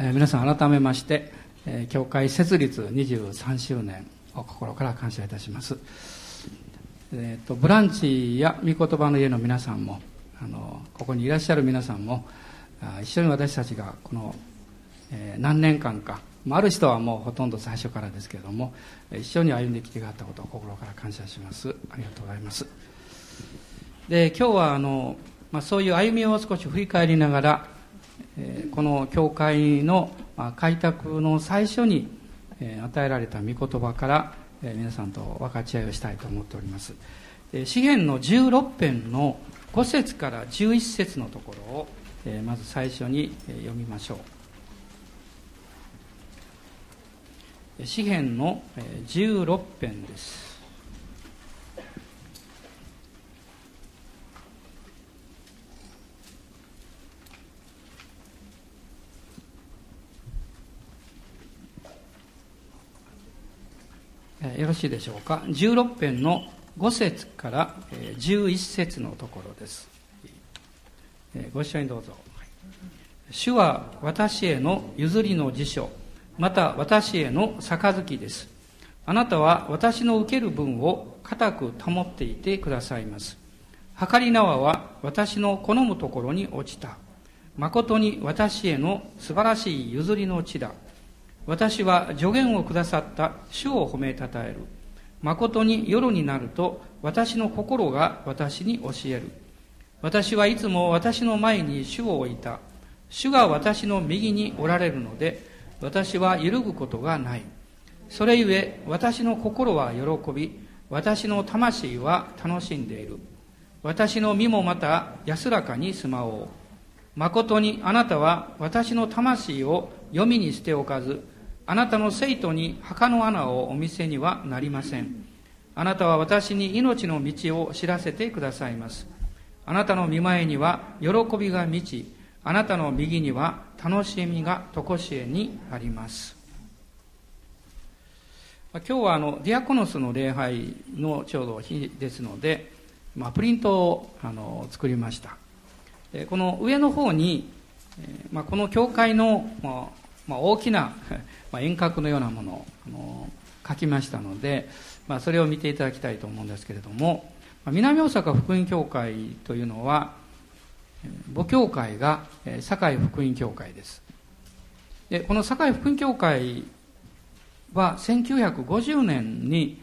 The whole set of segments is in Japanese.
えー、皆さん改めまして、えー、教会設立23周年を心から感謝いたします、えーと、ブランチや御言葉の家の皆さんもあのここにいらっしゃる皆さんもあ一緒に私たちがこの、えー、何年間かある人はもうほとんど最初からですけれども一緒に歩んできてがあったことを心から感謝します。ありがとうございます。で今日はあの、まあ、そういう歩みを少し振り返りながら、この教会の、開拓の最初に、与えられた御言葉から、皆さんと分かち合いをしたいと思っております。詩篇の16編の5節から11節のところを、まず最初に読みましょう。詩篇の16編です。よろしいでしょうか？16編の5節から11節のところです。ご一緒にどうぞ。主は私への譲りの辞書また私への杯です。あなたは私の受ける分を固く保っていてくださいます。計り縄は私の好むところに落ちた。誠に私への素晴らしい譲りの地だ。私は助言をくださった主を褒めたたえる。誠に夜になると私の心が私に教える。私はいつも私の前に主を置いた。主が私の右におられるので私は揺るぐことがない。それゆえ私の心は喜び私の魂は楽しんでいる。私の身もまた安らかに住まおう。誠にあなたは私の魂を読みに捨ておかずあなたの生徒に墓の穴をお見せにはなりません。あなたは私に命の道を知らせてくださいます。あなたの見前には喜びが満ち、あなたの右には楽しみが常しえにあります。今日はあのディアコノスの礼拝のちょうど日ですので、まあ、プリントをあの作りました。この上の方に、まあ、この教会の、まあ、大きなまあ、遠隔のようなものをあの書きましたので、まあ、それを見ていただきたいと思うんですけれども、まあ、南大阪福音教会というのは母教会が堺福音教会です。でこの堺福音教会は1950年に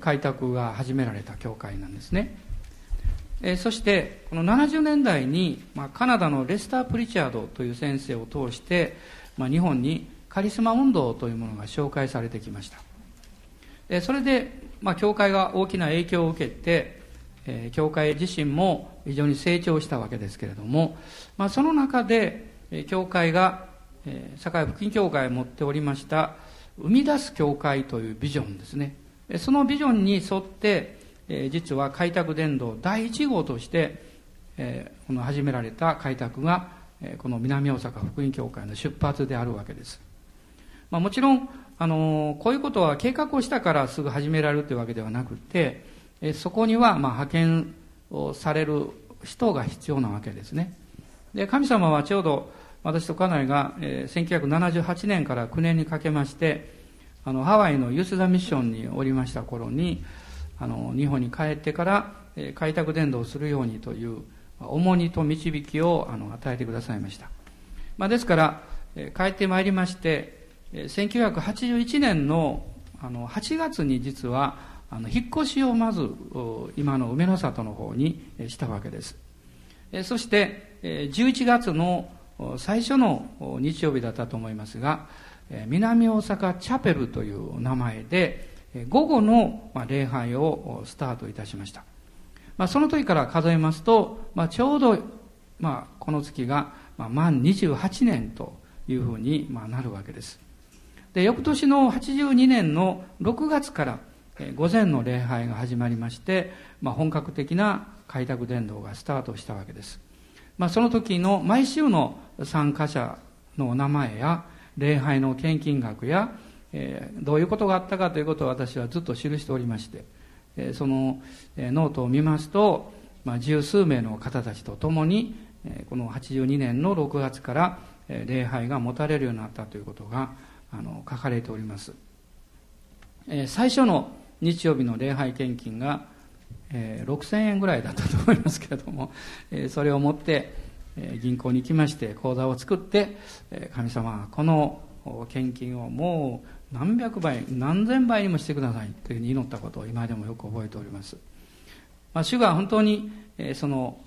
開拓が始められた教会なんですね。そしてこの70年代に、まあ、カナダのレスター・プリチャードという先生を通して、まあ、日本にカリスマ運動というものが紹介されてきました。それで、まあ、教会が大きな影響を受けて、え、教会自身も非常に成長したわけですけれども、まあ、その中で、え、教会が、えー、堺福音教会を持っておりました生み出す教会というビジョンですね。そのビジョンに沿って、え、実は開拓伝道第一号として、え、この始められた開拓がこの南大阪福音教会の出発であるわけです。まあ、もちろん、あのこういうことは計画をしたからすぐ始められるというわけではなくて、えそこには、まあ、派遣をされる人が必要なわけですね。で、神様はちょうど、私と家内が、えー、1978年から9年にかけまして、あの、ハワイのユースダミッションにおりました頃に、あの、日本に帰ってから、えー、開拓伝道をするようにという、重荷と導きをあの与えてくださいました。まあ、ですから、えー、帰ってまいりまして、1981年のあの8月に実はあの引っ越しをまず今の梅の里の方にしたわけです。そして11月の最初の日曜日だったと思いますが南大阪チャペルという名前で午後の礼拝をスタートいたしました。まあ、その時から数えますと、まあ、ちょうど、まあ、この月が、まあ、満28年というふうに、なるわけです。で翌年の82年の6月から午前の礼拝が始まりまして、まあ、本格的な開拓伝道がスタートしたわけです、まあ、その時の毎週の参加者のお名前や礼拝の献金額や、えー、どういうことがあったかということを私はずっと記しておりまして、えー、その、え、ノートを見ますと、まあ、十数名の方たちと共に、えー、この82年の6月から礼拝が持たれるようになったということがあの書かれております、え最初の日曜日の礼拝献金が、え6000円ぐらいだったと思いますけれども、えそれを持って、え銀行に行きまして口座を作って、え神様はこの献金をもう何百倍何千倍にもしてくださいというふうに祈ったことを今でもよく覚えております、まあ、主が本当に、えその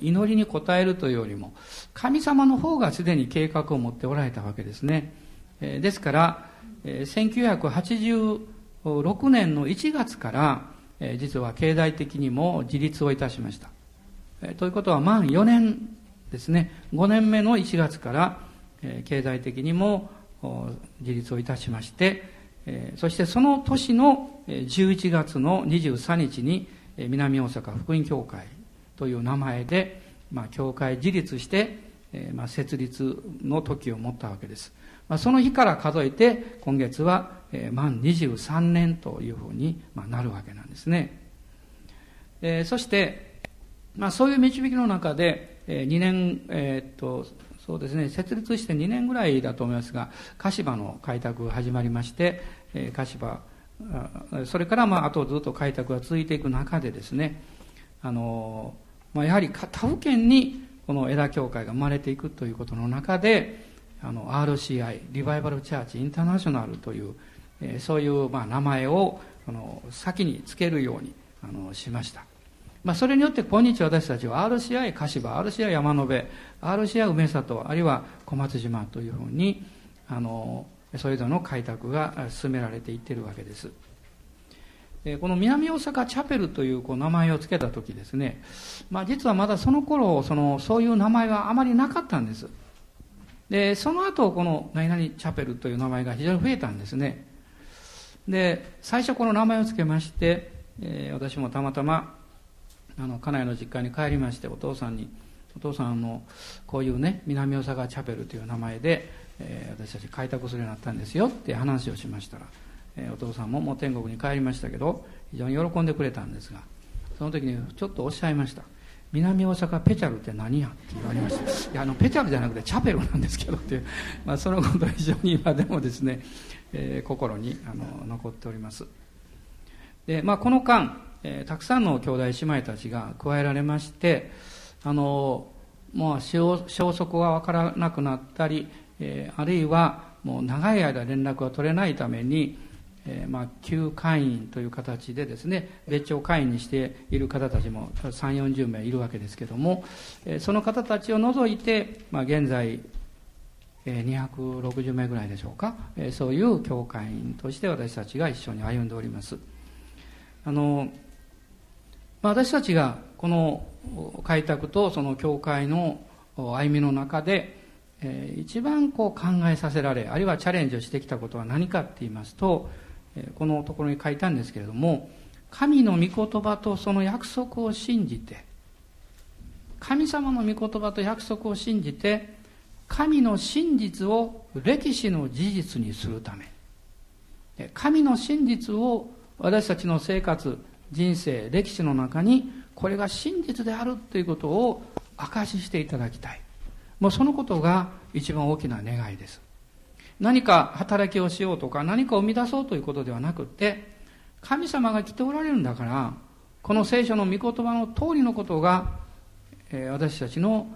祈りに応えるというよりも神様の方がすでに計画を持っておられたわけですね、ですから、1986年の1月から、実は経済的にも自立をいたしました、ということは満4年ですね。5年目の1月から、経済的にも自立をいたしまして、そしてその年の11月の23日に南大阪福音教会という名前で、まあ、教会自立して、まあ、設立の時を持ったわけです、まあ、その日から数えて今月は、え満23年というふうに、まなるわけなんですね、えそして、まあ、そういう導きの中で、え2年、えー、っとそうですね設立して2年ぐらいだと思いますが鹿島の開拓が始まりまして、え鹿島それからまああとずっと開拓が続いていく中でですねあのまあ、やはり他府県にこの枝教会が生まれていくということの中であの RCI リバイバルチャーチインターナショナルという、えー、そういうまあ名前をあの先につけるようにあのしました、まあ、それによって今日私たちは RCI 柏 RCI 山野辺 RCI 梅里あるいは小松島というふうにあのそれぞれの開拓が進められていってるわけです。この南大阪チャペルというこう名前を付けた時ですね、まあ、実はまだその頃そのそういう名前はあまりなかったんです。でその後この何々チャペルという名前が非常に増えたんですね。で最初この名前を付けまして、えー、私もたまたまあの家内の実家に帰りましてお父さんにお父さんあのこういうね南大阪チャペルという名前で、えー、私たち開拓するようになったんですよって話をしましたらえお父さんももう天国に帰りましたけど非常に喜んでくれたんですがその時にちょっとおっしゃいました「南大阪ペチャルって何や?」って言われましたいやあのペチャルじゃなくてチャペルなんですけどっていう、まあ、そのことは非常に今でもですね、えー、心にあの残っておりますで、まあ、この間、えー、たくさんの兄弟姉妹たちが加えられましてあのもう消息が分からなくなったり、えー、あるいはもう長い間連絡が取れないためにえー、まあ、旧会員という形でですね別庁会員にしている方たちも3 4 0名いるわけですけども、えー、その方たちを除いて、まあ、現在、えー、260名ぐらいでしょうか、えー、そういう教会員として私たちが一緒に歩んでおります。あの、まあ、私たちがこの開拓とその教会の歩みの中でえ一番こう考えさせられあるいはチャレンジをしてきたことは何かって言いますとこのところに書いたんですけれども神の御言葉とその約束を信じて神様の御言葉と約束を信じて神の真実を歴史の事実にするため。神の真実を私たちの生活人生歴史の中にこれが真実であるということを証ししていただきたい。もうそのことが一番大きな願いです。何か働きをしようとか何かを生み出そうということではなくって神様が来ておられるんだからこの聖書の御言葉の通りのことが私たちの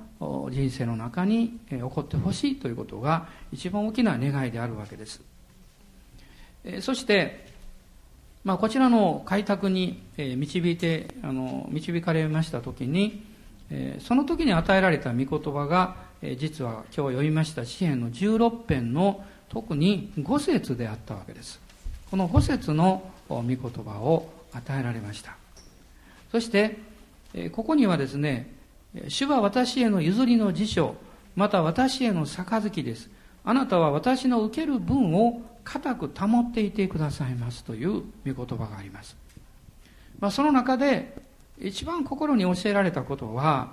人生の中に起こってほしいということが一番大きな願いであるわけです。そして、まあ、こちらの開拓に導いてあの導かれました時にその時に与えられた御言葉が実は今日読みました詩篇の16編の特に5節であったわけです。この5節の御言葉を与えられました。そしてここにはですね主は私への譲りの辞書また私への杯です。あなたは私の受ける分を固く保っていてくださいますという御言葉があります、まあ、その中で一番心に教えられたことは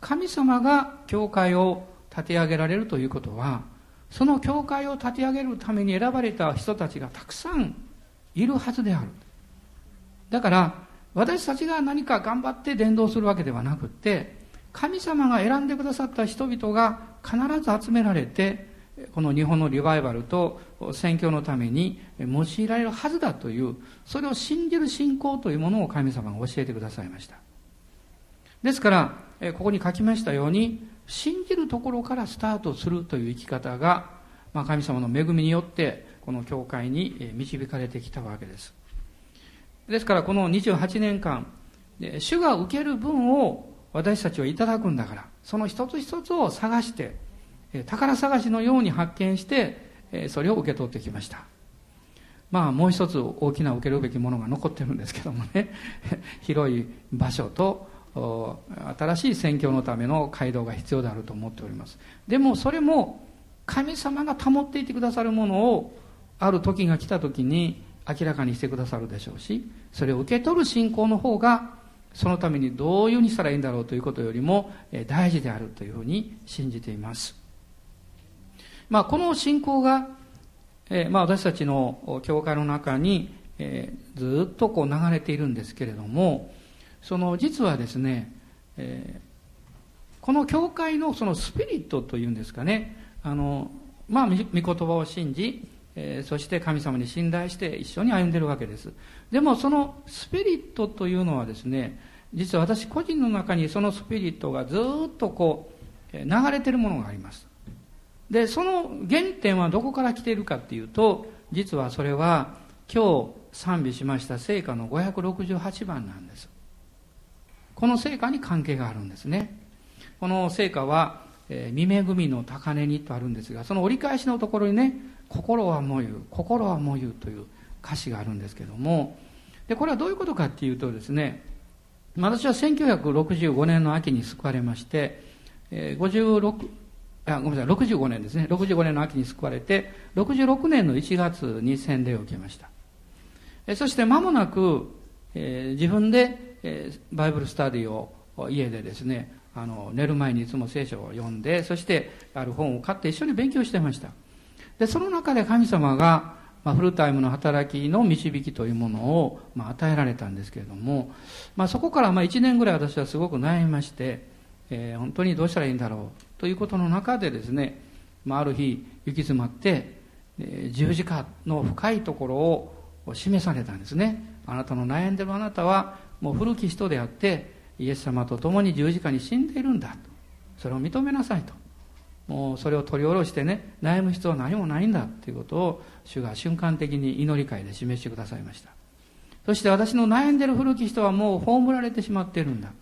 神様が教会を立て上げられるということはその教会を立て上げるために選ばれた人たちがたくさんいるはずである。だから私たちが何か頑張って伝道するわけではなくって神様が選んでくださった人々が必ず集められてこの日本のリバイバルと宣教のために用いられるはずだというそれを信じる信仰というものを神様が教えてくださいました。ですからここに書きましたように信じるところからスタートするという生き方が、まあ、神様の恵みによってこの教会に導かれてきたわけです。ですからこの28年間主が受ける分を私たちはいただくんだからその一つ一つを探して宝探しのように発見してそれを受け取ってきました。まあもう一つ大きな受けるべきものが残ってるんですけどもね。広い場所と新しい宣教のための街道が必要であると思っております。でもそれも神様が保っていてくださるものをある時が来た時に明らかにしてくださるでしょうしそれを受け取る信仰の方がそのためにどういうふうにしたらいいんだろうということよりも大事であるというふうに信じています。まあこの信仰が、えまあ私たちの教会の中に、えずっとこう流れているんですけれどもその実はですね、えこの教会のそのスピリットというんですかねあのまあ御言葉を信じえそして神様に信頼して一緒に歩んでるわけです。でもそのスピリットというのはですね実は私個人の中にそのスピリットがずっとこう流れてるものがあります。でその原点はどこから来ているかっていうと実はそれは今日賛美しました聖歌の568番なんです。この聖歌に関係があるんですね。この聖歌は「えー、未恵組の高値に」とあるんですがその折り返しのところにね心はもゆ心はもゆという歌詞があるんですけどもでこれはどういうことかっていうとですね私は1965年の秋に救われまして、えー、56あごめんなさい65年ですね。65年の秋に救われて66年の1月に洗礼を受けました、え、そして間もなく、えー、自分で、え、バイブルスタディを家でですねあの寝る前にいつも聖書を読んでそしてある本を買って一緒に勉強してました。でその中で神様が、まあ、フルタイムの働きの導きというものを、まあ、与えられたんですけれども、まあ、そこからまあ1年ぐらい私はすごく悩みまして、えー、本当にどうしたらいいんだろうということの中でですね、まあ、ある日行き詰まって、えー、十字架の深いところを示されたんですね。あなたの悩んでるあなたはもう古き人であってイエス様と共に十字架に死んでいるんだと。それを認めなさいと。もうそれを取り下ろしてね悩む必要は何もないんだっていうことを主が瞬間的に祈り会で示してくださいました。そして私の悩んでる古き人はもう葬られてしまっているんだ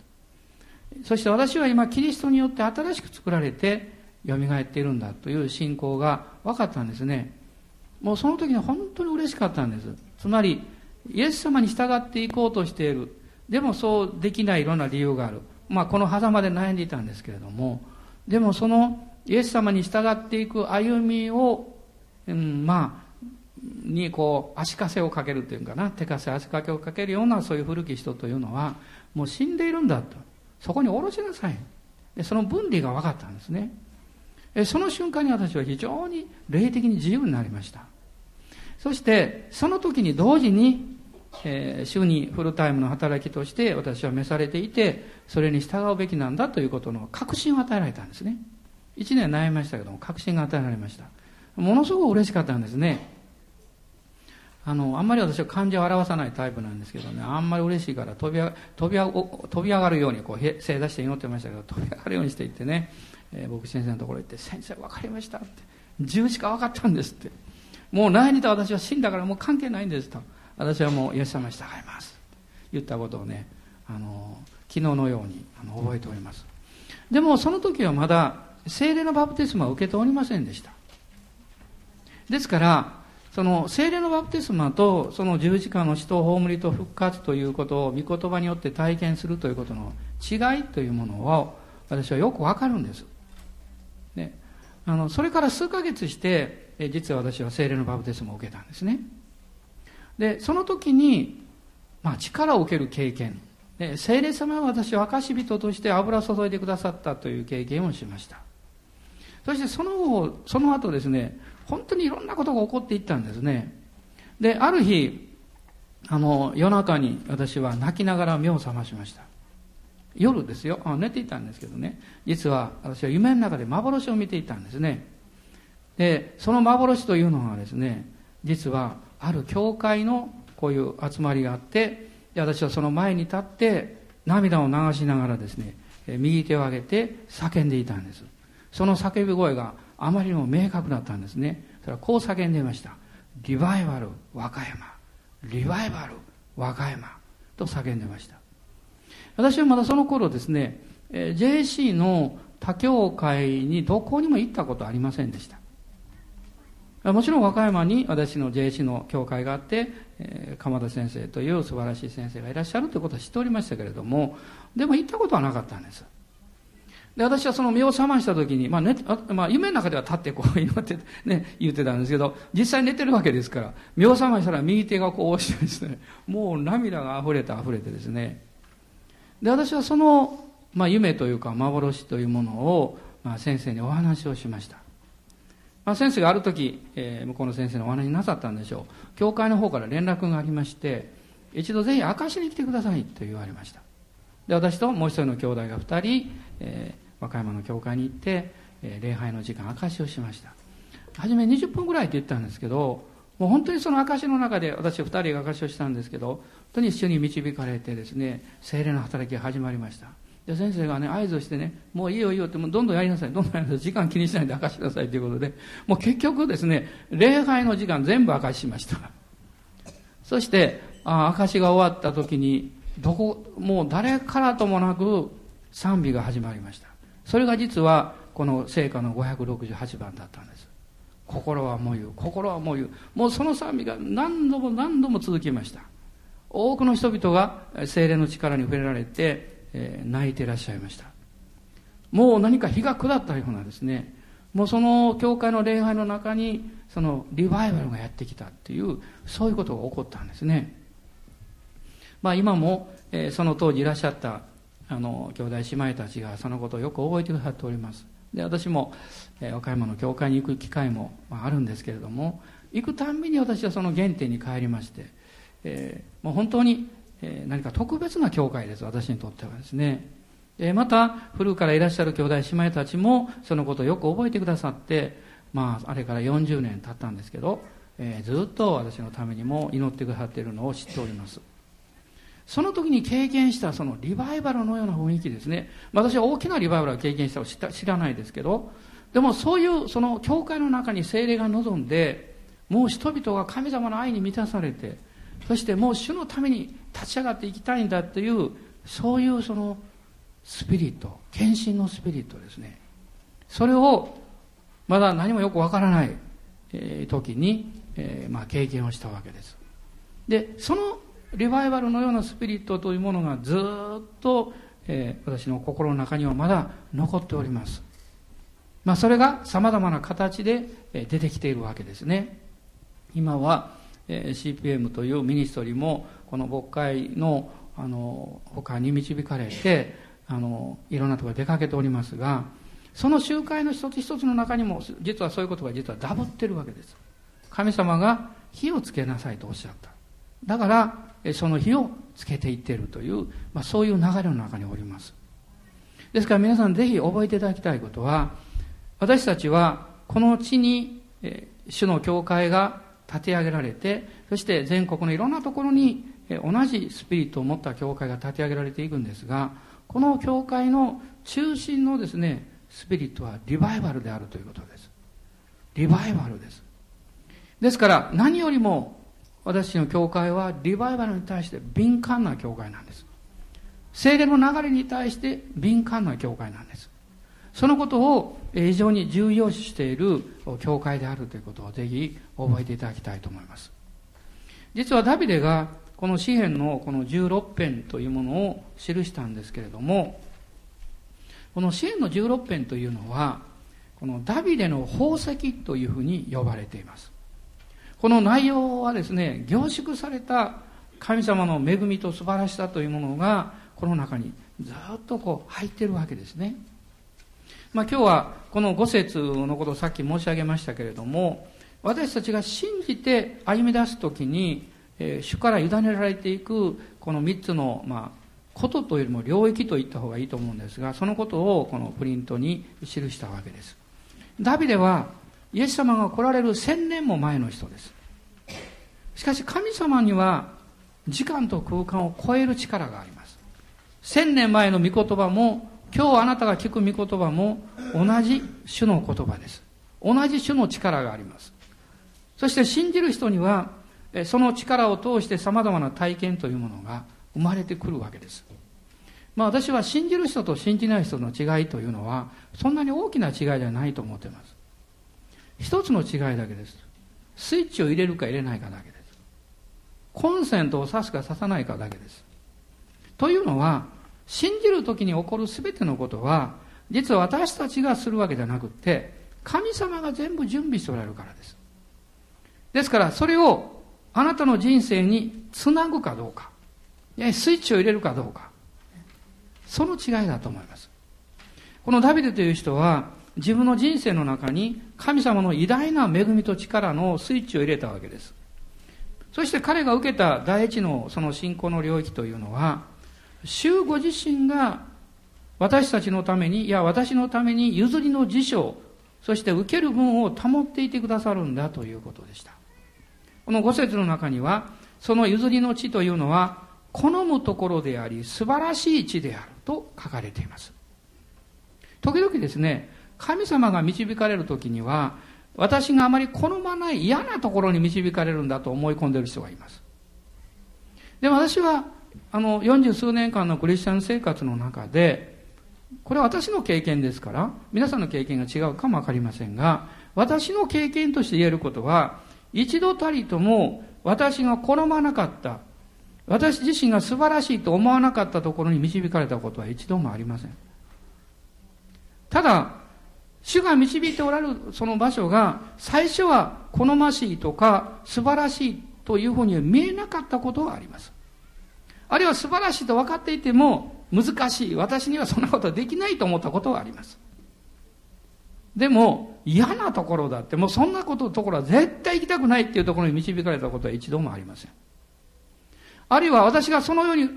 そして私は今キリストによって新しく作られて蘇っているんだという信仰が分かったんですね。もうその時に本当に嬉しかったんです。つまりイエス様に従っていこうとしている。でもそうできないいろんな理由がある。まあこの狭間で悩んでいたんですけれどもでもそのイエス様に従っていく歩みを、うん、まあ、にこう足かせをかけるというかな。手かせ足かけをかけるようなそういう古き人というのはもう死んでいるんだと。そこに下ろしなさい。でその分離が分かったんですね。その瞬間に私は非常に霊的に自由になりました。そしてその時に同時に、えー、週にフルタイムの働きとして私は召されていてそれに従うべきなんだということの確信を与えられたんですね。1年悩みましたけども確信が与えられました。ものすごく嬉しかったんですね。あのあんまり私は漢字を表さないタイプなんですけどね。あんまり嬉しいから飛び飛び飛び上がるようにこう正座して祈ってましたけど飛び上がるようにしていってね、えー、僕先生のところ行って「先生分かりました」って「十字架分かったんです」って「もう悩んでた私は死んだからもう関係ないんです」と「私はもうイエス様に従います」言ったことをねあの昨日のようにあの覚えております。でもその時はまだ精霊のバプテスマを受けておりませんでした。ですからその精霊のバプテスマとその十字架の死と葬りと復活ということを御言葉によって体験するということの違いというものを私はよくわかるんです、ね、あのそれから数ヶ月して実は私は精霊のバプテスマを受けたんですね。でその時に、まあ、力を受ける経験。精霊様は私を証人として油を注いでくださったという経験をしました。そしてその後、その後ですね、本当にいろんなことが起こっていったんですね。で、ある日、あの、夜中に私は泣きながら目を覚ましました。夜ですよ。あ寝ていたんですけどね。実は私は夢の中で幻を見ていたんですね。でその幻というのはですね実はある教会のこういう集まりがあって私はその前に立って涙を流しながらですね右手を上げて叫んでいたんです。その叫び声があまりにも明確だったんですね。それはこう叫んでいました。リバイバル和歌山。リバイバル和歌山。と叫んでました。私はまだその頃ですね JC の他教会にどこにも行ったことありませんでした。もちろん和歌山に私の JC の教会があって、え鎌田先生という素晴らしい先生がいらっしゃるということは知っておりましたけれども、でも行ったことはなかったんです。で、私はその目を覚ました時に、まあ寝まあ、夢の中では立ってこう祈って ね、言ってたんですけど、実際寝てるわけですから、目を覚ましたら右手がこう押してですね、もう涙が溢れて溢れてですね。で、私はその、まあ、夢というか幻というものを、まあ、先生にお話をしました。まあ、先生がある時、えー、向こうの先生のお話になさったんでしょう。教会の方から連絡がありまして一度ぜひ明石に来てくださいと言われました。で私ともう一人の兄弟が2人、えー、和歌山の教会に行って、えー、礼拝の時間証しをしました。初め20分ぐらいって言ったんですけどもう本当にその証の中で私2人が証しをしたんですけど本当に一緒に導かれてですね精霊の働きが始まりました。で先生がね合図をしてねもういいよいいよってもうどんどんやりなさい。どんどんやりなさい。時間気にしないで明かしなさいということで。もう結局ですね礼拝の時間全部明かししました。そしてあ証しが終わった時にどこもう誰からともなく賛美が始まりました。それが実はこの聖歌の568番だったんです。心はもう言う。心はもう言う。もうその賛美が何度も何度も続きました。多くの人々が精霊の力に触れられてえー、泣いていらっしゃいました。もう何か日が下ったようなですねもうその教会の礼拝の中にそのリバイバルがやってきたっていうそういうことが起こったんですね。まあ今も、えー、その当時いらっしゃったあの兄弟姉妹たちがそのことをよく覚えてくださっております。で私も、えー、和歌山の教会に行く機会も、まあ、あるんですけれども行くたんびに私はその原点に帰りまして、えー、もう本当にえ何か特別な教会です私にとってはですね。また古くからいらっしゃる兄弟姉妹たちもそのことをよく覚えてくださってまああれから40年経ったんですけど、え、ずっと私のためにも祈ってくださっているのを知っております。その時に経験したそのリバイバルのような雰囲気ですね。私は大きなリバイバルを経験したを知らないですけどでもそういうその教会の中に精霊が望んでもう人々が神様の愛に満たされてそしてもう主のために立ち上がっていきたいんだというそういうそのスピリット献身のスピリットですね。それをまだ何もよくわからない、え時に、えー、まあ、経験をしたわけです。でそのリバイバルのようなスピリットというものがずっと、えー、私の心の中にはまだ残っております。まあそれがさまざまな形で出てきているわけですね。今はえ CPM というミニストリーもこの牧会のあの他に導かれてあのいろんなところ出かけておりますがその集会の一つ一つの中にも実はそういうことが実はダブってるわけです。神様が火をつけなさいとおっしゃった。だからその火をつけていっているという、まあ、そういう流れの中におります。ですから皆さんぜひ覚えていただきたいことは私たちはこの地に主の教会が立て上げられてそして全国のいろんなところに同じスピリットを持った教会が立て上げられていくんですがこの教会の中心のですねスピリットはリバイバルであるということです。リバイバルです。ですから何よりも私の教会はリバイバルに対して敏感な教会なんです。精霊の流れに対して敏感な教会なんです。そのことを非常に重要視している教会であるということをぜひ覚えていただきたいと思います。実はダビデがこの詩篇のこの16編というものを記したんですけれどもこの詩篇の16編というのはこのダビデの宝石というふうに呼ばれています。この内容はですね凝縮された神様の恵みと素晴らしさというものがこの中にずっとこう入ってるわけですね。まあ、今日はこの五節のことをさっき申し上げましたけれども私たちが信じて歩み出す時に、えー、主から委ねられていくこの3つの、まあことというよりも領域と言った方がいいと思うんですがそのことをこのプリントに記したわけです。ダビデはイエス様が来られる千年も前の人です。しかし神様には時間と空間を超える力があります。千年前の御言葉も今日あなたが聞く御言葉も同じ種の言葉です同じ種の力がありますそして信じる人にはその力を通して様々な体験というものが生まれてくるわけです。まあ私は信じる人と信じない人の違いというのはそんなに大きな違いじゃないと思っています。一つの違いだけです。スイッチを入れるか入れないかだけです。コンセントを挿すか挿さないかだけです。というのは、信じる時に起こる全てのことは、実は私たちがするわけじゃなくて、神様が全部準備しておられるからです。ですから、それをあなたの人生につなぐかどうか。スイッチを入れるかどうか。その違いだと思います。このダビデという人は、自分の人生の中に神様の偉大な恵みと力のスイッチを入れたわけです。そして彼が受けた第一のその信仰の領域というのは、主ご自身が私たちのために、いや私のために譲りの辞書、そして受ける分を保っていてくださるんだということでした。この五節の中には、その譲りの地というのは、好むところであり素晴らしい地であると書かれています時々ですね神様が導かれる時には私があまり好まない嫌なところに導かれるんだと思い込んでいる人がいますでも私はあの40数年間のクリスチャン生活の中でこれは私の経験ですから皆さんの経験が違うかも分かりませんが私の経験として言えることは一度たりとも私が好まなかった私自身が素晴らしいと思わなかったところに導かれたことは一度もありません。ただ、主が導いておられるその場所が最初は好ましいとか素晴らしいというふうには見えなかったことがあります。あるいは素晴らしいと分かっていても難しい。私にはそんなことはできないと思ったことがあります。でも嫌なところだってもうそんなことところは絶対行きたくないっていうところに導かれたことは一度もありません。あるいは私がそのように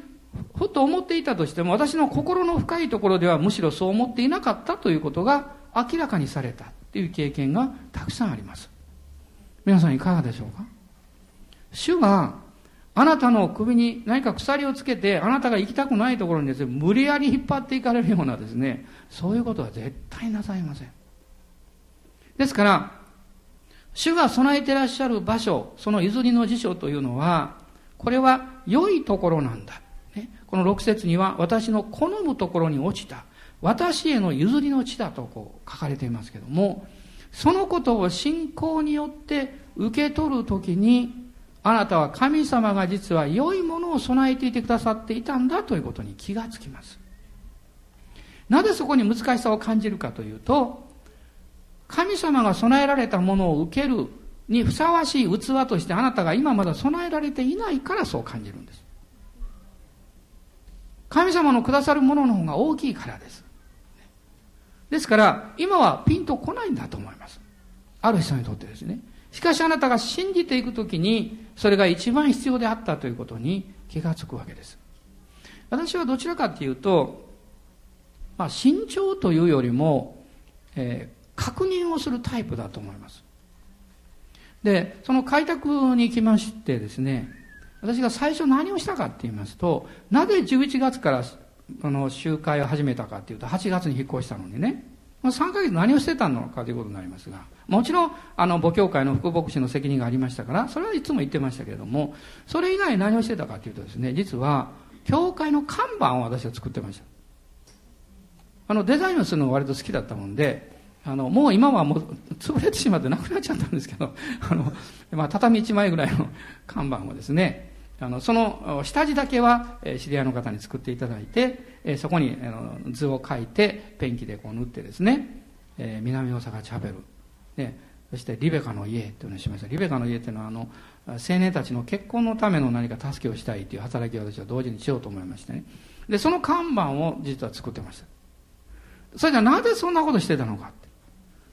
ふっと思っていたとしても、私の心の深いところではむしろそう思っていなかったということが明らかにされたという経験がたくさんあります。皆さんいかがでしょうか？主があなたの首に何か鎖をつけて、あなたが行きたくないところにですね、無理やり引っ張っていかれるようなですね、そういうことは絶対なさいません。ですから、主が備えてらっしゃる場所、その譲りの辞書というのは、これは良いところなんだ。ね、この6節には私の好むところに落ちた。私への譲りの地だとこう書かれていますけども、そのことを信仰によって受け取るときに、あなたは神様が実は良いものを備えていてくださっていたんだということに気がつきます。なぜそこに難しさを感じるかというと、神様が備えられたものを受けるにふさわしい器としてあなたが今まだ備えられていないからそう感じるんです。神様のくださるものの方が大きいからです。ですから、今はピンとこないんだと思います。ある人にとってですね。しかしあなたが信じていくときに、それが一番必要であったということに気がつくわけです。私はどちらかというと、まあ、慎重というよりも、えー、確認をするタイプだと思います。で、その開拓に行きましてですね、私が最初何をしたかって言いますと、なぜ11月からこの集会を始めたかっていうと、8月に引っ越したのにね、3ヶ月何をしてたのかということになりますが、もちろん、あの、母教会の副牧師の責任がありましたから、それはいつも言ってましたけれども、それ以外何をしてたかというとですね、実は、教会の看板を私は作ってました。あの、デザインをするのが割と好きだったもんで、あの、もう今はもう潰れてしまってなくなっちゃったんですけど、あの、まあ、畳1枚ぐらいの看板をですね、あの、その下地だけは知り合いの方に作っていただいて、そこにあの図を書いて、ペンキでこう塗ってですね、南大阪チャペル、ね、そしてリベカの家というのをしました。リベカの家っていうのは、あの、青年たちの結婚のための何か助けをしたいという働きを私は同時にしようと思いましてね。で、その看板を実は作ってました。それじゃなぜそんなことしてたのかって。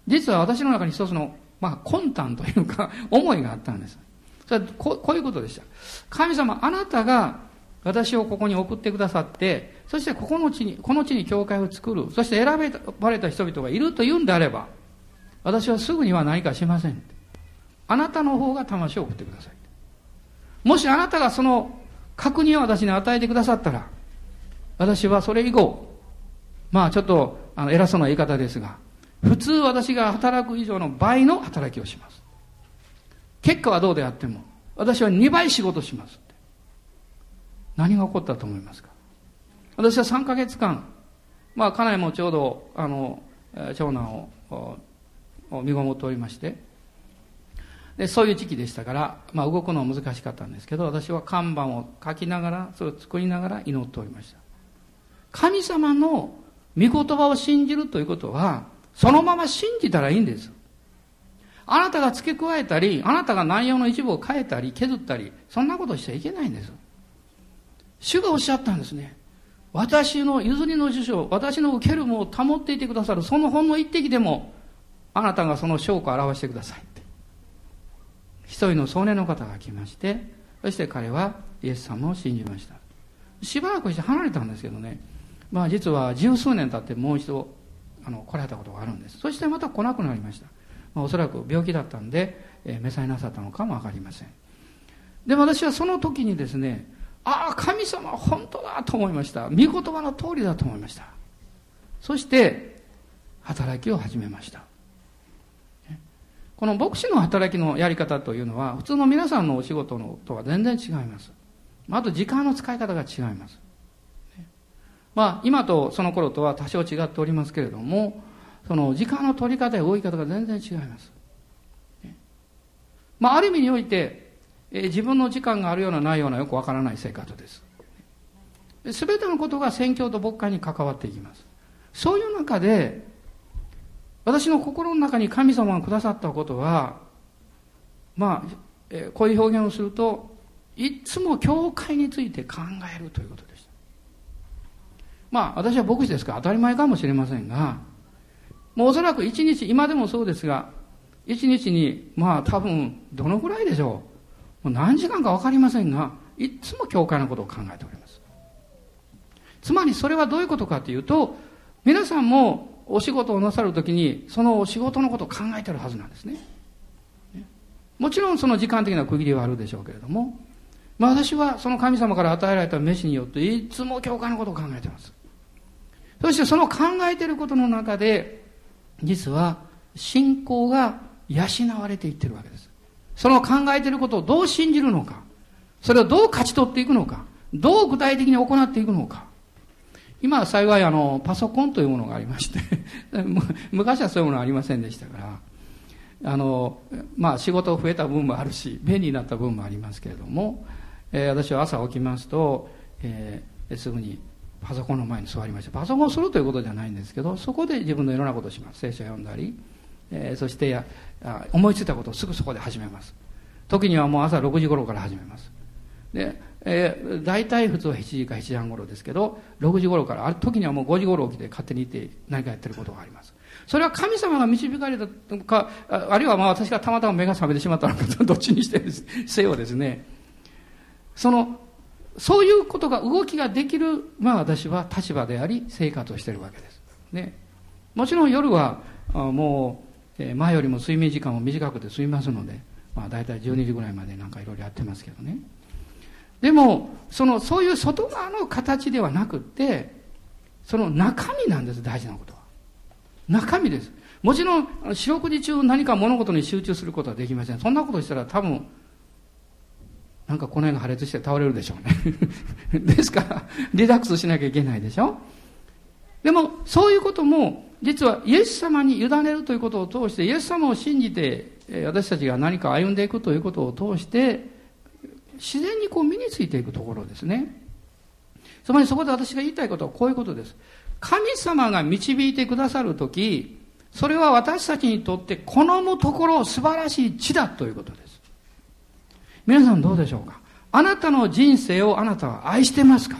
実は私の中に一つの、まあ、魂胆というか、思いがあったんです。それはここういうことでした。神様、あなたが私をここに送ってくださって、そしてここの地に、この地に教会を作る、そして選ばれた人々がいるというんであれば、私はすぐには何かしません。あなたの方が魂を送ってください。もしあなたがその確認を私に与えてくださったら、私はそれ以後、まあちょっとあの偉そうな言い方ですが、普通私が働く以上の倍の働きをします。結果はどうであっても、私は2倍仕事しますって。何が起こったと思いますか？私は3ヶ月間、まあ家内もちょうど、あの、長男を身ごもっておりまして、でそういう時期でしたから、まあ、動くのは難しかったんですけど私は看板を書きながらそれを作りながら祈っておりました。神様の御言葉を信じるということはそのまま信じたらいいんです。あなたが付け加えたりあなたが内容の一部を変えたり削ったりそんなことしちゃいけないんです。主がおっしゃったんですね。私の譲りの受賞私の受けるもを保っていてくださるそのほんの一滴でもあなたがその証拠を表してください一人の少年の方が来ましてそして彼はイエス様を信じました。しばらくして離れたんですけどね。まあ実は十数年経ってもう一度あの来られたことがあるんです。そしてまた来なくなりました、まあ、おそらく病気だったんで、えー、召されなさったのかも分かりません。で私はその時にですねああ神様本当だと思いました。御言葉の通りだと思いました。そして働きを始めました。この牧師の働きのやり方というのは普通の皆さんのお仕事のとは全然違います。あと時間の使い方が違います。まあ今とその頃とは多少違っておりますけれどもその時間の取り方や動き方が全然違います。まあある意味において、え自分の時間があるようなないようなよくわからない生活です。全てのことが宣教と牧会に関わっていきます。そういう中で私の心の中に神様がくださったことは、まあ、えー、こういう表現をすると、いつも教会について考えるということでした。まあ、私は牧師ですから当たり前かもしれませんが、もうおそらく一日、今でもそうですが、一日に、まあ多分、どのぐらいでしょう。もう何時間かわかりませんが、いつも教会のことを考えております。つまりそれはどういうことかというと、皆さんもお仕事をなさるときに、そのお仕事のことを考えてるはずなんですね。もちろんその時間的な区切りはあるでしょうけれども、まあ私はその神様から与えられた飯によっていつも教会のことを考えてます。そしてその考えてることの中で、実は信仰が養われていってるわけです。その考えていることをどう信じるのか、それをどう勝ち取っていくのか、どう具体的に行っていくのか、今は幸いあのパソコンというものがありまして 昔はそういうものはありませんでしたからあの、まあ、仕事増えた分もあるし便利になった分もありますけれども、えー、私は朝起きますと、えー、すぐにパソコンの前に座りましてパソコンをするということじゃないんですけどそこで自分のいろんなことをします。聖書を読んだり、えー、そしてや思いついたことをすぐそこで始めます。時にはもう朝6時頃から始めます。でえー、大体普通は7時か7時半頃ですけど、6時頃から、ある時にはもう5時頃起きて勝手にいて何かやってることがあります。それは神様が導かれたか、あるいはまあ私がたまたま目が覚めてしまったのか、どっちにしてせよですね。その、そういうことが、動きができる、まあ私は立場であり、生活をしているわけです。ね。もちろん夜は、もう、え前よりも睡眠時間も短くて済みますので、まあ大体12時ぐらいまでなんかいろいろやってますけどね。でも、その、そういう外側の形ではなくって、その中身なんです、大事なことは。中身です。もちろん、四六時中何か物事に集中することはできません。そんなことしたら多分、なんかこの辺が破裂して倒れるでしょうね。ですから、リラックスしなきゃいけないでしょ。でも、そういうことも、実はイエス様に委ねるということを通して、イエス様を信じて、私たちが何か歩んでいくということを通して、自然にこう身についていくところですね。つまりそこで私が言いたいことはこういうことです。神様が導いてくださるとき、それは私たちにとって好むところ素晴らしい地だということです。皆さんどうでしょうか？あなたの人生をあなたは愛してますか？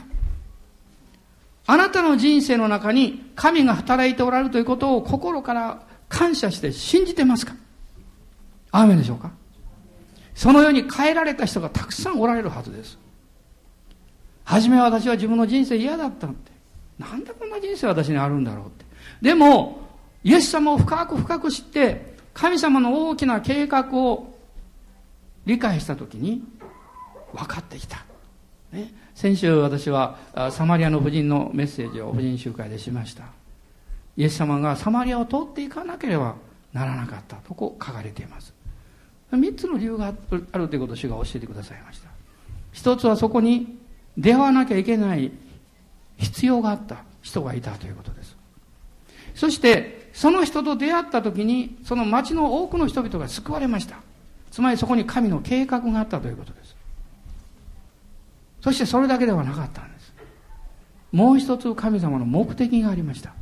あなたの人生の中に神が働いておられるということを心から感謝して信じてますか？アーメンでしょうか？そのように変えられた人がたくさんおられるはずです。初めは私は自分の人生嫌だったって。なんでこんな人生私にあるんだろうって。でも、イエス様を深く深く知って、神様の大きな計画を理解したときに、分かってきた。ね、先週私はサマリアの婦人のメッセージを婦人集会でしました。イエス様がサマリアを通っていかなければならなかったとこう書かれています。三つの理由があるということを主が教えてくださいました。一つはそこに出会わなきゃいけない必要があった人がいたということです。そして、その人と出会った時に、その町の多くの人々が救われました。つまりそこに神の計画があったということです。そしてそれだけではなかったんです。もう一つ神様の目的がありました。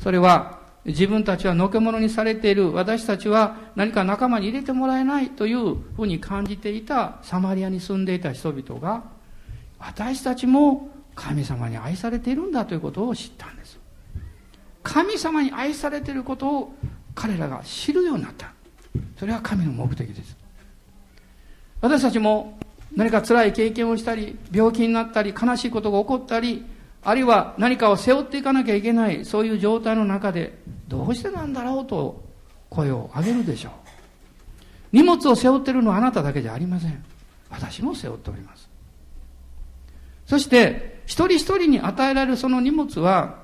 それは、自分たちはのけ者にされている私たちは何か仲間に入れてもらえないというふうに感じていたサマリアに住んでいた人々が私たちも神様に愛されているんだということを知ったんです神様に愛されていることを彼らが知るようになったそれは神の目的です私たちも何か辛い経験をしたり病気になったり悲しいことが起こったりあるいは何かを背負っていかなきゃいけないそういう状態の中でどうしてなんだろうと声を上げるでしょう。荷物を背負ってるのはあなただけじゃありません。私も背負っております。そして一人一人に与えられるその荷物は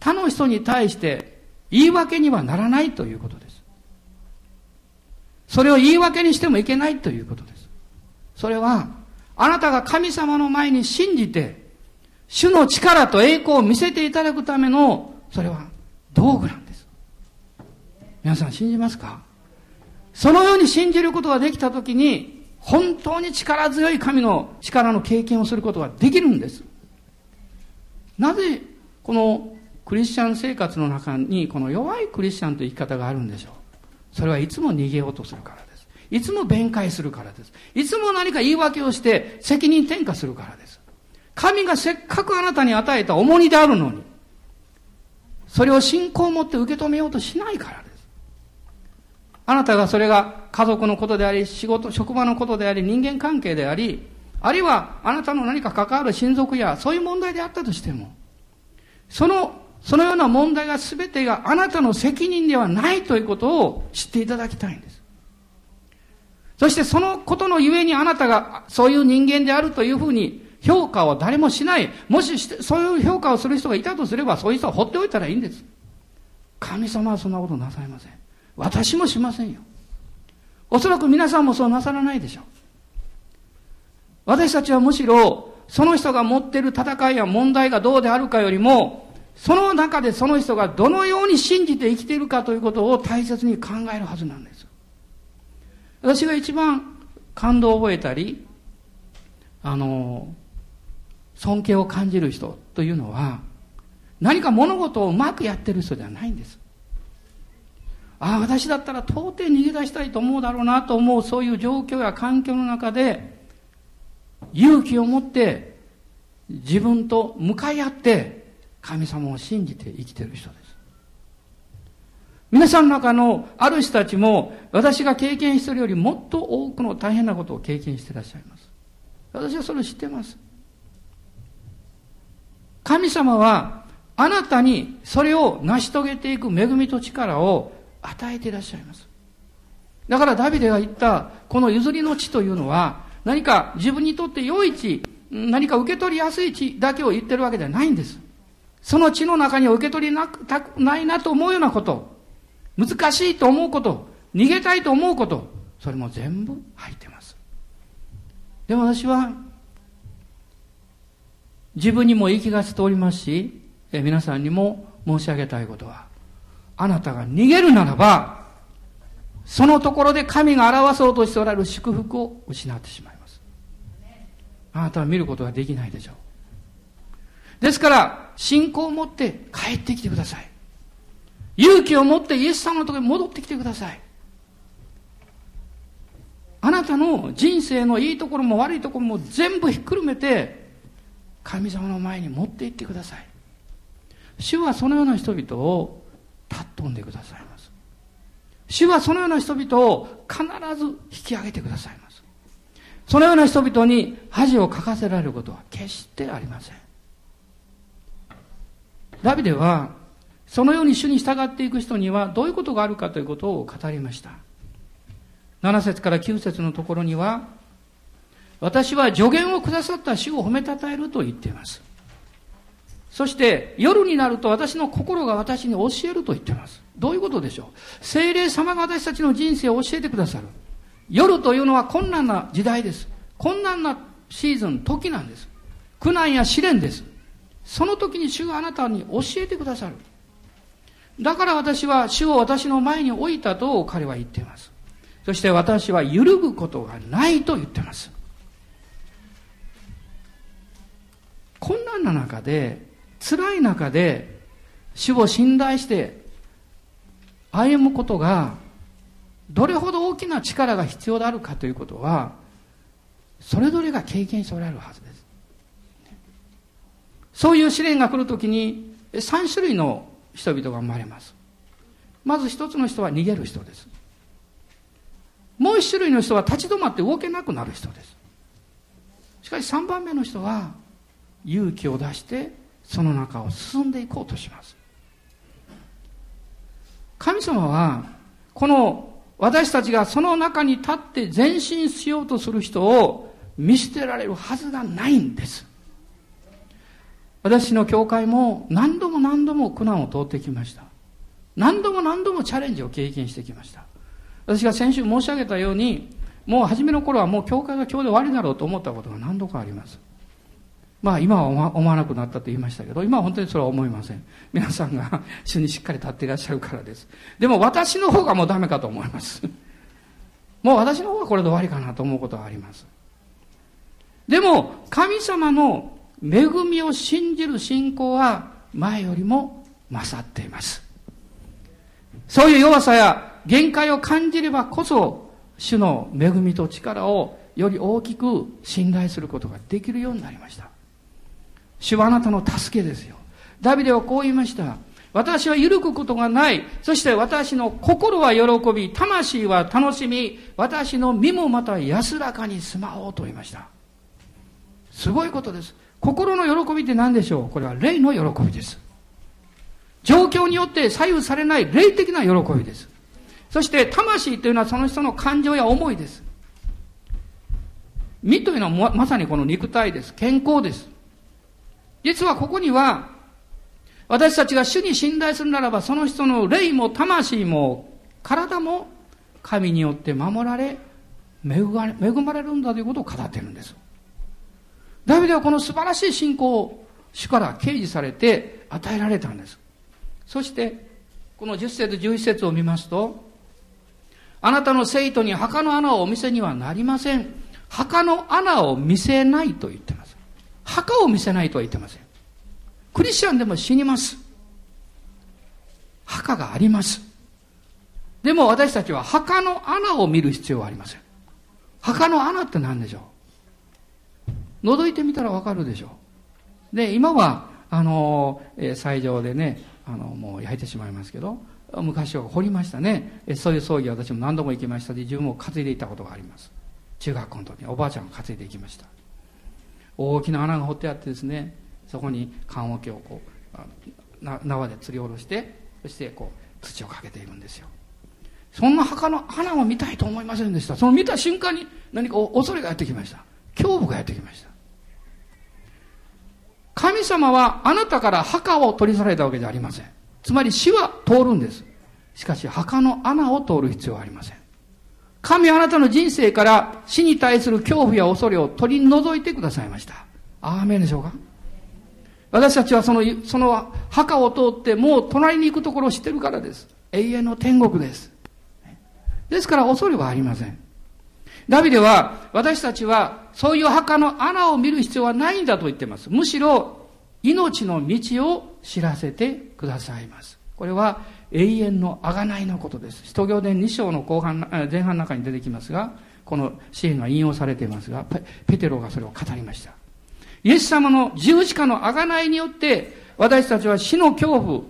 他の人に対して言い訳にはならないということです。それを言い訳にしてもいけないということですそれはあなたが神様の前に信じて主の力と栄光を見せていただくための、それは道具なんです。皆さん信じますか？そのように信じることができたときに、本当に力強い神の力の経験をすることができるんです。なぜ、このクリスチャン生活の中に、この弱いクリスチャンという生き方があるんでしょう？それはいつも逃げようとするからです。いつも弁解するからです。いつも何か言い訳をして責任転嫁するからです。神がせっかくあなたに与えた重荷であるのに、それを信仰を持って受け止めようとしないからです。あなたがそれが家族のことであり、仕事、職場のことであり、人間関係であり、あるいはあなたの何か関わる親族やそういう問題であったとしても、その、そのような問題が全てがあなたの責任ではないということを知っていただきたいんです。そしてそのことのゆえにあなたがそういう人間であるというふうに評価を誰もしない。もしして、そういう評価をする人がいたとすれば、そういう人は放っておいたらいいんです。神様はそんなことなさいません。私もしませんよ。おそらく皆さんもそうなさらないでしょう。私たちはむしろ、その人が持っている戦いや問題がどうであるかよりも、その中でその人がどのように信じて生きているかということを大切に考えるはずなんです。私が一番感動を覚えたり、あの、尊敬を感じる人というのは、何か物事をうまくやってる人ではないんです。ああ、私だったら到底逃げ出したいと思うだろうなと思うそういう状況や環境の中で、勇気を持って自分と向かい合って神様を信じて生きてる人です。皆さんの中のある人たちも私が経験しているよりもっと多くの大変なことを経験していらっしゃいます。私はそれを知ってます。神様はあなたにそれを成し遂げていく恵みと力を与えていらっしゃいます。だからダビデが言ったこの譲りの地というのは何か自分にとって良い地、何か受け取りやすい地だけを言ってるわけではないんです。その地の中に受け取りなくたくないなと思うようなこと、難しいと思うこと、逃げたいと思うこと、それも全部入ってます。でも私は自分にも言い聞かせておりますし、え皆さんにも申し上げたいことは、あなたが逃げるならば、そのところで神が表そうとしておられる祝福を失ってしまいます。あなたは見ることができないでしょう。ですから、信仰を持って帰ってきてください。勇気を持ってイエス様のところに戻ってきてください。あなたの人生のいいところも悪いところも全部ひっくるめて神様の前に持って行ってください主はそのような人々を尊んでくださいます主はそのような人々を必ず引き上げてくださいますそのような人々に恥をかかせられることは決してありません。ダビデは、そのように主に従っていく人にはどういうことがあるかということを語りました。7節から9節のところには、私は助言をくださった主を褒めたたえると言っています。そして夜になると私の心が私に教えると言っています。どういうことでしょう？精霊様が私たちの人生を教えてくださる。夜というのは困難な時代です。困難なシーズン、時なんです。苦難や試練です。その時に主があなたに教えてくださる。だから私は主を私の前に置いたと彼は言っています。そして私は揺るぐことがないと言っています。困難な中で、辛い中で、主を信頼して歩むことが、どれほど大きな力が必要であるかということは、それぞれが経験しておられるはずです。そういう試練が来るときに、3種類の人々が生まれます。まず一つの人は逃げる人です。もう一種類の人は立ち止まって動けなくなる人です。しかし3番目の人は勇気を出してその中を進んでいこうとします。神様はこの私たちがその中に立って前進しようとする人を見捨てられるはずがないんです。私の教会も何度も何度も苦難を通ってきました。何度も何度もチャレンジを経験してきました。私が先週申し上げたように、もう初めの頃はもう教会が今日で終わりだろうと思ったことが何度かあります。まあ今は思わなくなったと言いましたけど、今は本当にそれは思いません。皆さんが主にしっかり立っていらっしゃるからです。でも私の方がもうダメかと思います。もう私の方がこれで終わりかなと思うことはあります。でも、神様の恵みを信じる信仰は前よりも勝っています。そういう弱さや限界を感じればこそ、主の恵みと力をより大きく信頼することができるようになりました。主はあなたの助けですよ。ダビデはこう言いました。私は揺るぐことがない。そして私の心は喜び、魂は楽しみ、私の身もまた安らかに住まおうと言いました。すごいことです。心の喜びって何でしょう？これは霊の喜びです。状況によって左右されない霊的な喜びです。そして魂というのはその人の感情や思いです。身というのはまさにこの肉体です。健康です。実はここには、私たちが主に信頼するならば、その人の霊も魂も体も神によって守られ、恵まれるんだということを語っているんです。ダビデはこの素晴らしい信仰を主から掲示されて与えられたんです。そして、この10節11節を見ますと、あなたの生徒に墓の穴をお見せにはなりません。墓の穴を見せないと言ってます。墓を見せないとは言ってません。クリスチャンでも死にます。墓があります。でも私たちは墓の穴を見る必要はありません。墓の穴って何でしょう？覗いてみたらわかるでしょう。で、今は、あの、斎場でね、あの、もう焼いてしまいますけど、昔は掘りましたね。そういう葬儀私も何度も行きましたで、自分も担いでいたことがあります。中学校の時におばあちゃんが担いで行きました。大きな穴が掘ってあってですねそこに棺桶をこう縄で吊り下ろしてそしてこう土をかけているんですよそんな墓の穴を見たいと思いませんでしたその見た瞬間に何か恐れがやってきました恐怖がやってきました神様はあなたから墓を取り去られたわけじゃありませんつまり死は通るんですしかし墓の穴を通る必要はありません神はあなたの人生から死に対する恐怖や恐れを取り除いてくださいました。アーメンでしょうか？私たちはその、その墓を通ってもう隣に行くところを知ってるからです。永遠の天国です。ですから恐れはありません。ダビデは私たちはそういう墓の穴を見る必要はないんだと言っています。むしろ命の道を知らせてくださいます。これは永遠の贖いのことです。使徒行伝2章の後半、前半の中に出てきますが、この支援が引用されていますが、ペテロがそれを語りました。イエス様の十字架の贖いによって、私たちは死の恐怖、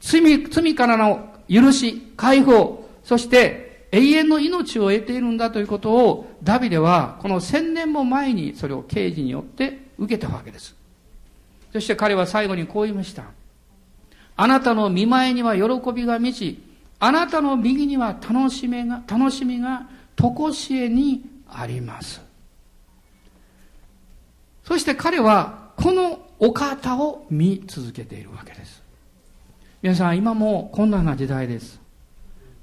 罪、罪からの許し、解放、そして永遠の命を得ているんだということをダビデはこの千年も前にそれを刑事によって受けたわけです。そして彼は最後にこう言いました。あなたの見前には喜びが満ち、あなたの右には楽しみが、楽しみが、とこしえにあります。そして彼は、このお方を見続けているわけです。皆さん、今も困難な時代です。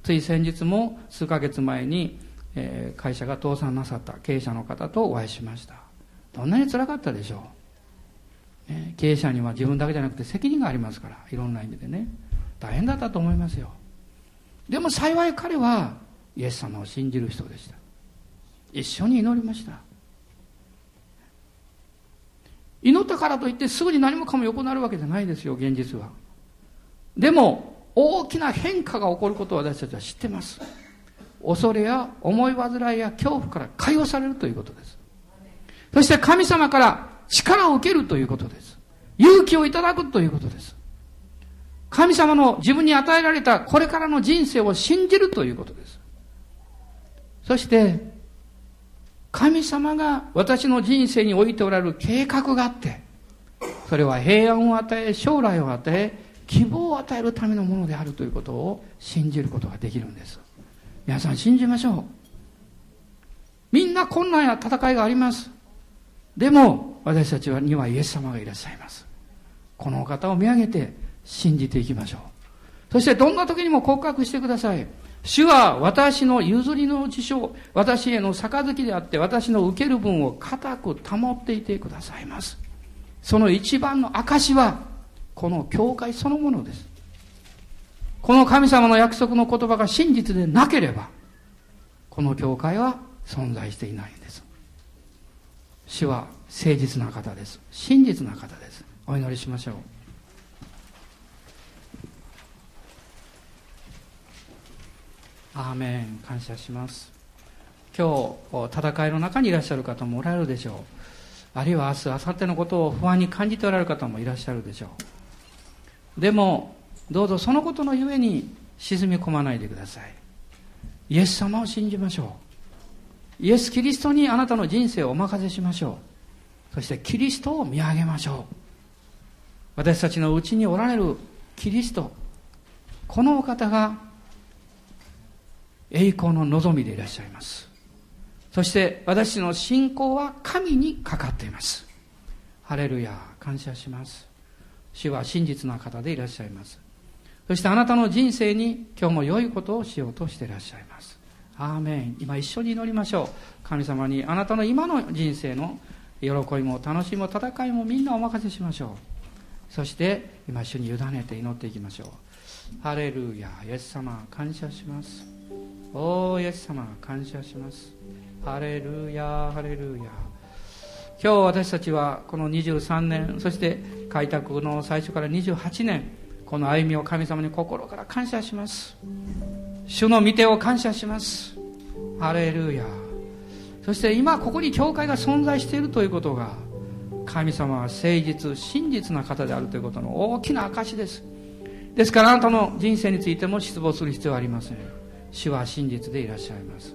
つい先日も数ヶ月前に、えー、会社が倒産なさった経営者の方とお会いしました。どんなにつらかったでしょう。ね、経営者には自分だけじゃなくて責任がありますから、いろんな意味でね。大変だったと思いますよ。でも幸い彼はイエス様を信じる人でした。一緒に祈りました。祈ったからといってすぐに何もかも良くなるわけじゃないですよ、現実は。でも、大きな変化が起こることを私たちは知ってます。恐れや思い煩いや恐怖から解放されるということです。そして神様から力を受けるということです。勇気をいただくということです。神様の自分に与えられたこれからの人生を信じるということです。そして、神様が私の人生に置いておられる計画があって、それは平安を与え、将来を与え、希望を与えるためのものであるということを信じることができるんです。皆さん信じましょう。みんな困難や戦いがあります。でも、私たちにはイエス様がいらっしゃいます。この方を見上げて信じていきましょう。そしてどんな時にも告白してください。主は私の譲りの事象、私への杯であって私の受ける分を固く保っていてくださいます。その一番の証は、この教会そのものです。この神様の約束の言葉が真実でなければ、この教会は存在していないんです。主は誠実な方です。真実な方です。お祈りしましょう。アーメン感謝します今日戦いの中にいらっしゃる方もおられるでしょうあるいは明日明後日のことを不安に感じておられる方もいらっしゃるでしょうでもどうぞそのことのゆえに沈み込まないでくださいイエス様を信じましょうイエス・キリストにあなたの人生をお任せしましょうそしてキリストを見上げましょう私たちのうちにおられるキリストこのお方が栄光の望みでいらっしゃいます。そして私の信仰は神にかかっています。ハレルヤ、感謝します。主は真実な方でいらっしゃいます。そしてあなたの人生に今日も良いことをしようとしていらっしゃいます。アーメン。今一緒に祈りましょう。神様にあなたの今の人生の喜びも楽しみも戦いもみんなお任せしましょう。そして今一緒に委ねて祈っていきましょう。ハレルヤ、イエス様、感謝します。おーイエス様感謝しますハレルヤハレルヤ今日私たちはこの23年そして開拓の最初から28年この歩みを神様に心から感謝します。主の御手を感謝します。ハレルヤ。そして今ここに教会が存在しているということが神様は誠実真実な方であるということの大きな証です。ですからあなたの人生についても失望する必要はありません。主は真実でいらっしゃいます。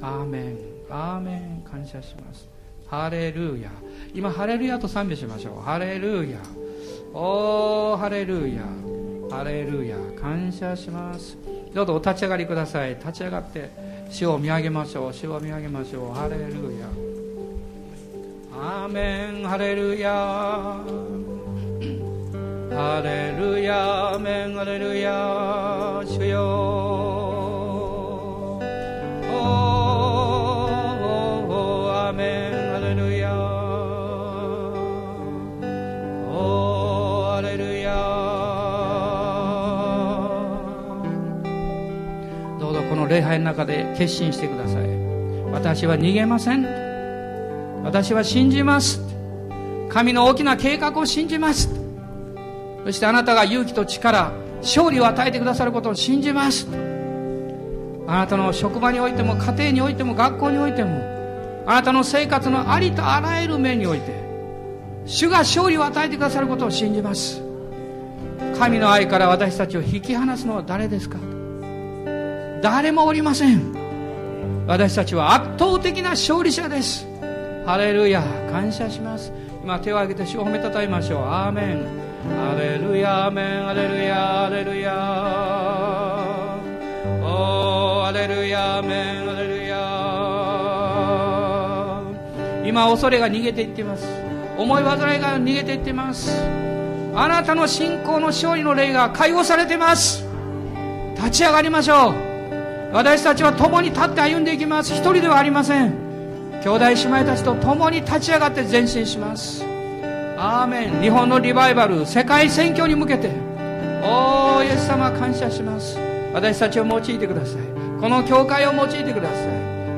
アーメン。アーメン。感謝します。ハレルヤ。今ハレルヤと賛美しましょう。ハレルヤ。おーハレルヤ。ハレルヤ。感謝します。どうぞお立ち上がりください。立ち上がって主を見上げましょう。主を見上げましょう。ハレルヤ。アーメン。ハレルヤ。ハレルヤ。アーメン。ハレルヤ。礼拝の中で決心してください。私は逃げません。私は信じます。神の大きな計画を信じます。そしてあなたが勇気と力勝利を与えてくださることを信じます。あなたの職場においても家庭においても学校においてもあなたの生活のありとあらゆる面において主が勝利を与えてくださることを信じます。神の愛から私たちを引き離すのは誰ですか？誰もおりません。私たちは圧倒的な勝利者です。ハレルヤ。感謝します。今手を挙げて主を褒めたたえましょう。アーメン。ハレルヤ。アーメン。ハレルヤ。ハレルヤ。おー。ハレルヤ。アーメン。ハレルヤ。今恐れが逃げていっています。思い煩いが逃げていっています。あなたの信仰の勝利の霊が解放されています。立ち上がりましょう。私たちは共に立って歩んでいきます。一人ではありません。兄弟姉妹たちと共に立ち上がって前進します。アーメン。日本のリバイバル。世界選挙に向けて。おーイエス様感謝します。私たちを用いてください。この教会を用いてください。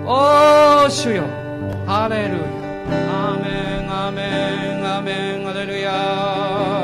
おー主よ。ハレルヤ。アーメンアーメンアーメン。ハレルヤ。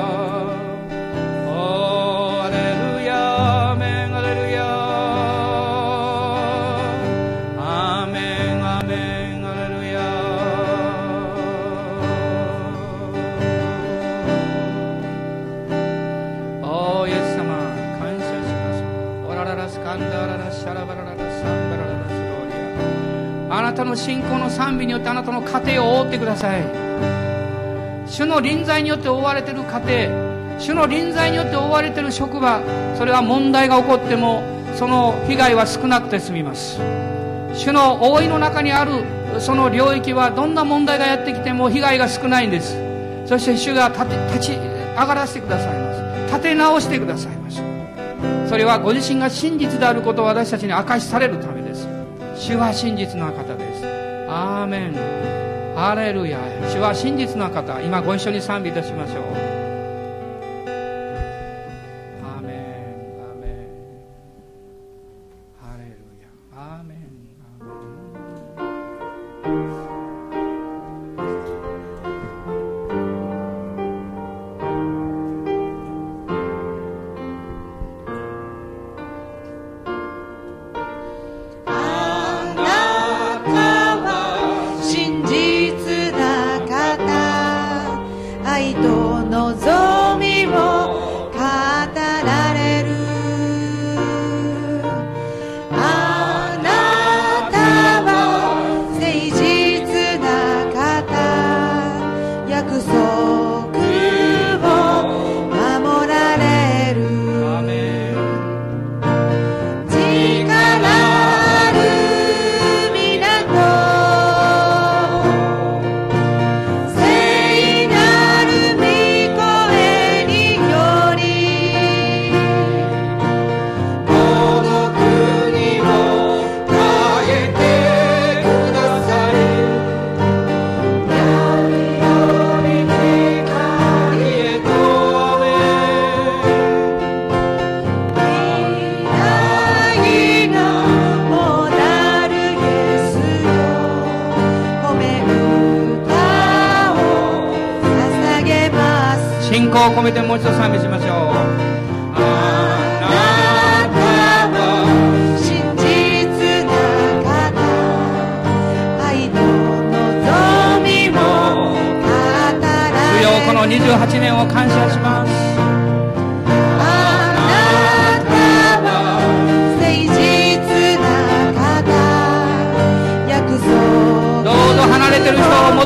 たの信仰の賛美によってあなたの家庭を覆ってください。主の臨在によって覆われている家庭主の臨在によって覆われている職場それは問題が起こってもその被害は少なくて済みます。主の覆いの中にあるその領域はどんな問題がやってきても被害が少ないんです。そして主が立て立ち上がらせてくださいます。立て直してくださいます。それはご自身が真実であることを私たちに明かしされるため主は真実な方です。アーメン。ハレルヤ。主は真実な方。今ご一緒に賛美いたしましょう。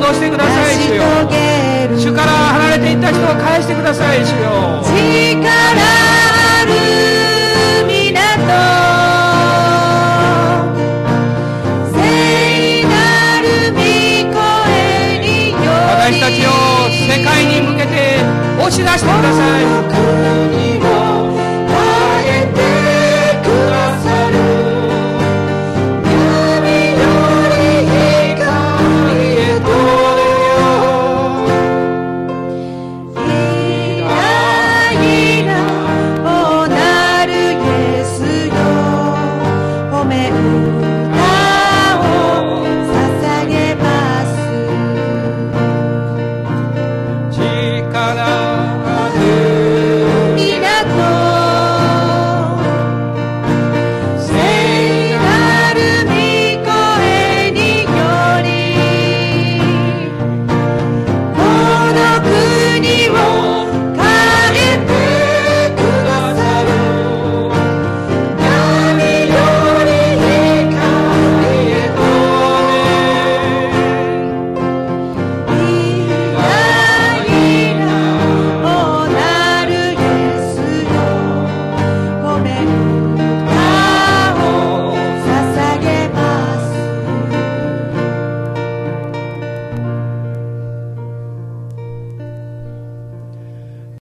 を戻してください主よ。主から離れていった人を返してください主よ。力ある港聖なる御声により。私たちを世界に向けて押し出してください。国